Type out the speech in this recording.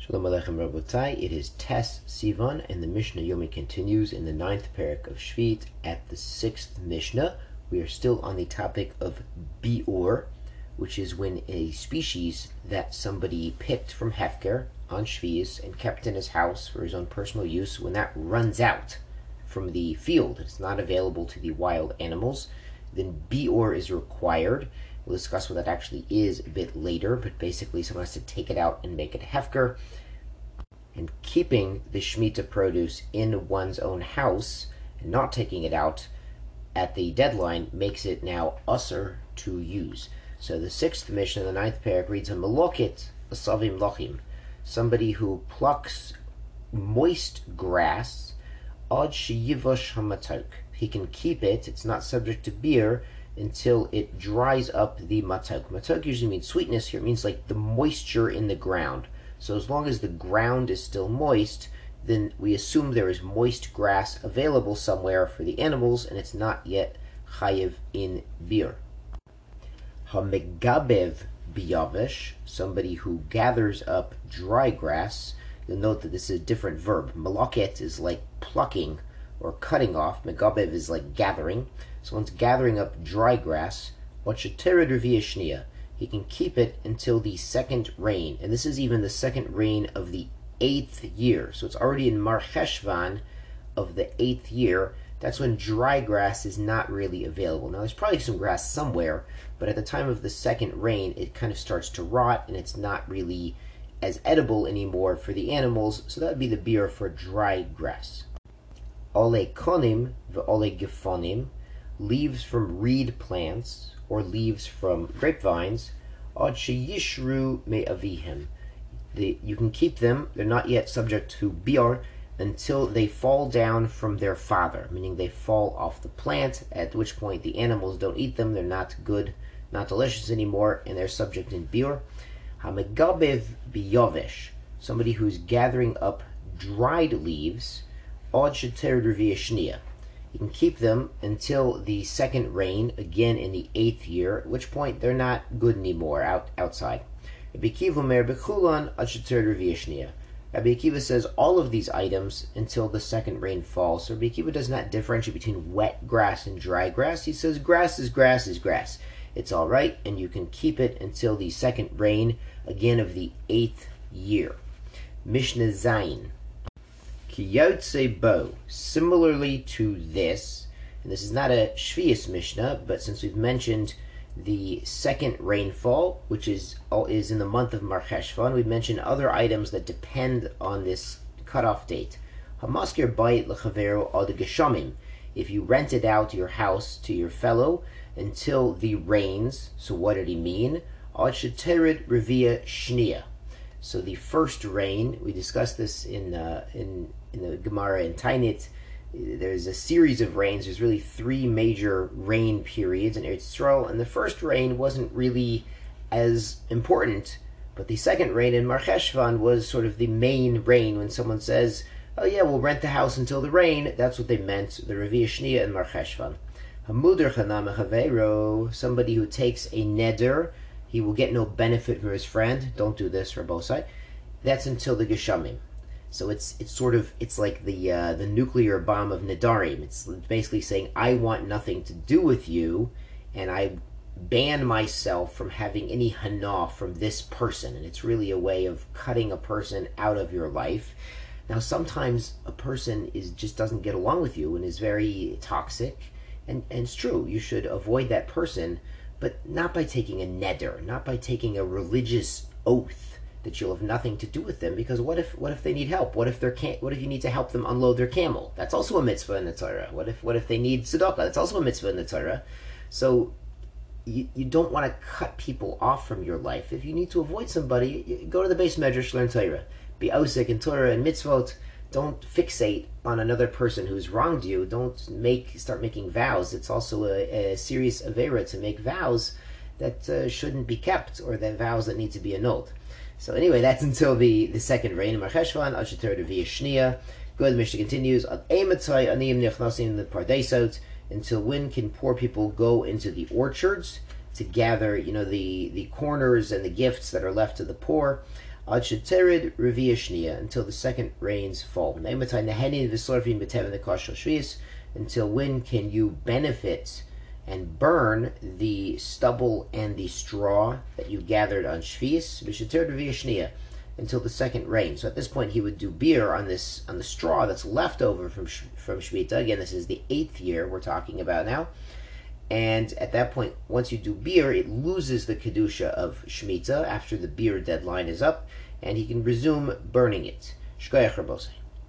Shalom Aleichem Rabotai. It is Tes Sivan, and the Mishnah Yomi continues in the ninth parak of Shvit at the sixth Mishnah. We are still on the topic of Bior, which is when a species that somebody picked from Hefker on Shvius and kept in his house for his own personal use, when that runs out from the field, it's not available to the wild animals, then Bior is required We'll discuss what that actually is a bit later, but basically someone has to take it out and make it hefker. And keeping the Shemitah produce in one's own house and not taking it out at the deadline makes it now usser to use. So the sixth Mishnah, of the ninth parak, reads a malokit asavim lochim, somebody who plucks moist grass, od sheyivosh hamatok. He can keep it; it's not subject to bior until it dries up the matok. Matok usually means sweetness. Here it means like the moisture in the ground. So as long as the ground is still moist, then we assume there is moist grass available somewhere for the animals, and it's not yet chayiv in bior. Hamegabev biyavish, somebody who gathers up dry grass. You'll note that this is a different verb. Malaket is like plucking or cutting off. Megabev is like gathering. So one's gathering up dry grass. He can keep it until the second rain, and this is even the second rain of the eighth year. So it's already in Marcheshvan of the eighth year. That's when dry grass is not really available. Now there's probably some grass somewhere, but at the time of the second rain, it kind of starts to rot, and it's not really as edible anymore for the animals. So that would be the bior for dry grass. Ole konim ve'ole gefonim leaves from reed plants or leaves from grapevines, od sheyishru me avihim. You can keep them; they're not yet subject to bior until they fall down from their father, meaning they fall off the plant. At which point the animals don't eat them; they're not good, not delicious anymore, and they're subject in bior. Hamegabev biyovish, somebody who's gathering up dried leaves, od sheter shnia you can keep them until the second rain, again in the eighth year, at which point they're not good anymore out outside. Rabbi Akiva says all of these items until the second rain falls. So Rabbi Akiva does not differentiate between wet grass and dry grass. He says grass is grass is grass. It's all right, and you can keep it until the second rain, again of the eighth year. Mishnah Zayin. Kiyotze Bo, similarly to this, and this is not a Shvius Mishnah, but since we've mentioned the second rainfall, which is is in the month of Marcheshvan, we've mentioned other items that depend on this cutoff date. Hamaskir Bait Lechavero Ad Geshamim. If you rented out your house to your fellow until the rains, so what did he mean? Ad Sheterid Revia Shnia. So the first rain, we discussed this in uh, in in the Gemara in Taanit, there's a series of rains. There's really three major rain periods in Eretz Yisrael, and the first rain wasn't really as important, but the second rain in Marcheshvan was sort of the main rain. When someone says, "Oh yeah, we'll rent the house until the rain," that's what they meant. The Shnia and Marcheshvan. Hamuder chanam somebody who takes a neder, he will get no benefit for his friend. Don't do this, for Rabosai. That's until the Geshamim. So it's it's sort of it's like the uh, the nuclear bomb of Nadarim. It's basically saying I want nothing to do with you, and I ban myself from having any hana from this person. And it's really a way of cutting a person out of your life. Now sometimes a person is just doesn't get along with you and is very toxic, and and it's true. You should avoid that person, but not by taking a neder, not by taking a religious oath that you'll have nothing to do with them because what if what if they need help? What if they can't? What if you need to help them unload their camel? That's also a mitzvah in the Torah. What if what if they need tzedakah? That's also a mitzvah in the Torah. So you, you don't want to cut people off from your life. If you need to avoid somebody, go to the beis medrash, learn Torah. Be osik in Torah and mitzvot. Don't fixate on another person who's wronged you. Don't make start making vows. It's also a, a serious avera to make vows that uh, shouldn't be kept or that vows that need to be annulled. So anyway, that's until the, the second rain of Marcheshvan, Asheter Reviya Shnia. Good, Mishnah continues, Ematzai Aniyim Nechnasim the Pardesot, until when can poor people go into the orchards to gather, you know, the, the corners and the gifts that are left to the poor. Ad until the second rains fall. Until when can you benefit and burn the stubble and the straw that you gathered on Shvius? Until the second rain. So at this point, he would do bior on this on the straw that's left over from from Shemitah. Again, this is the eighth year we're talking about now. And at that point, once you do bior, it loses the kedusha of Shemitah after the bior deadline is up, and he can resume burning it. Shkoyach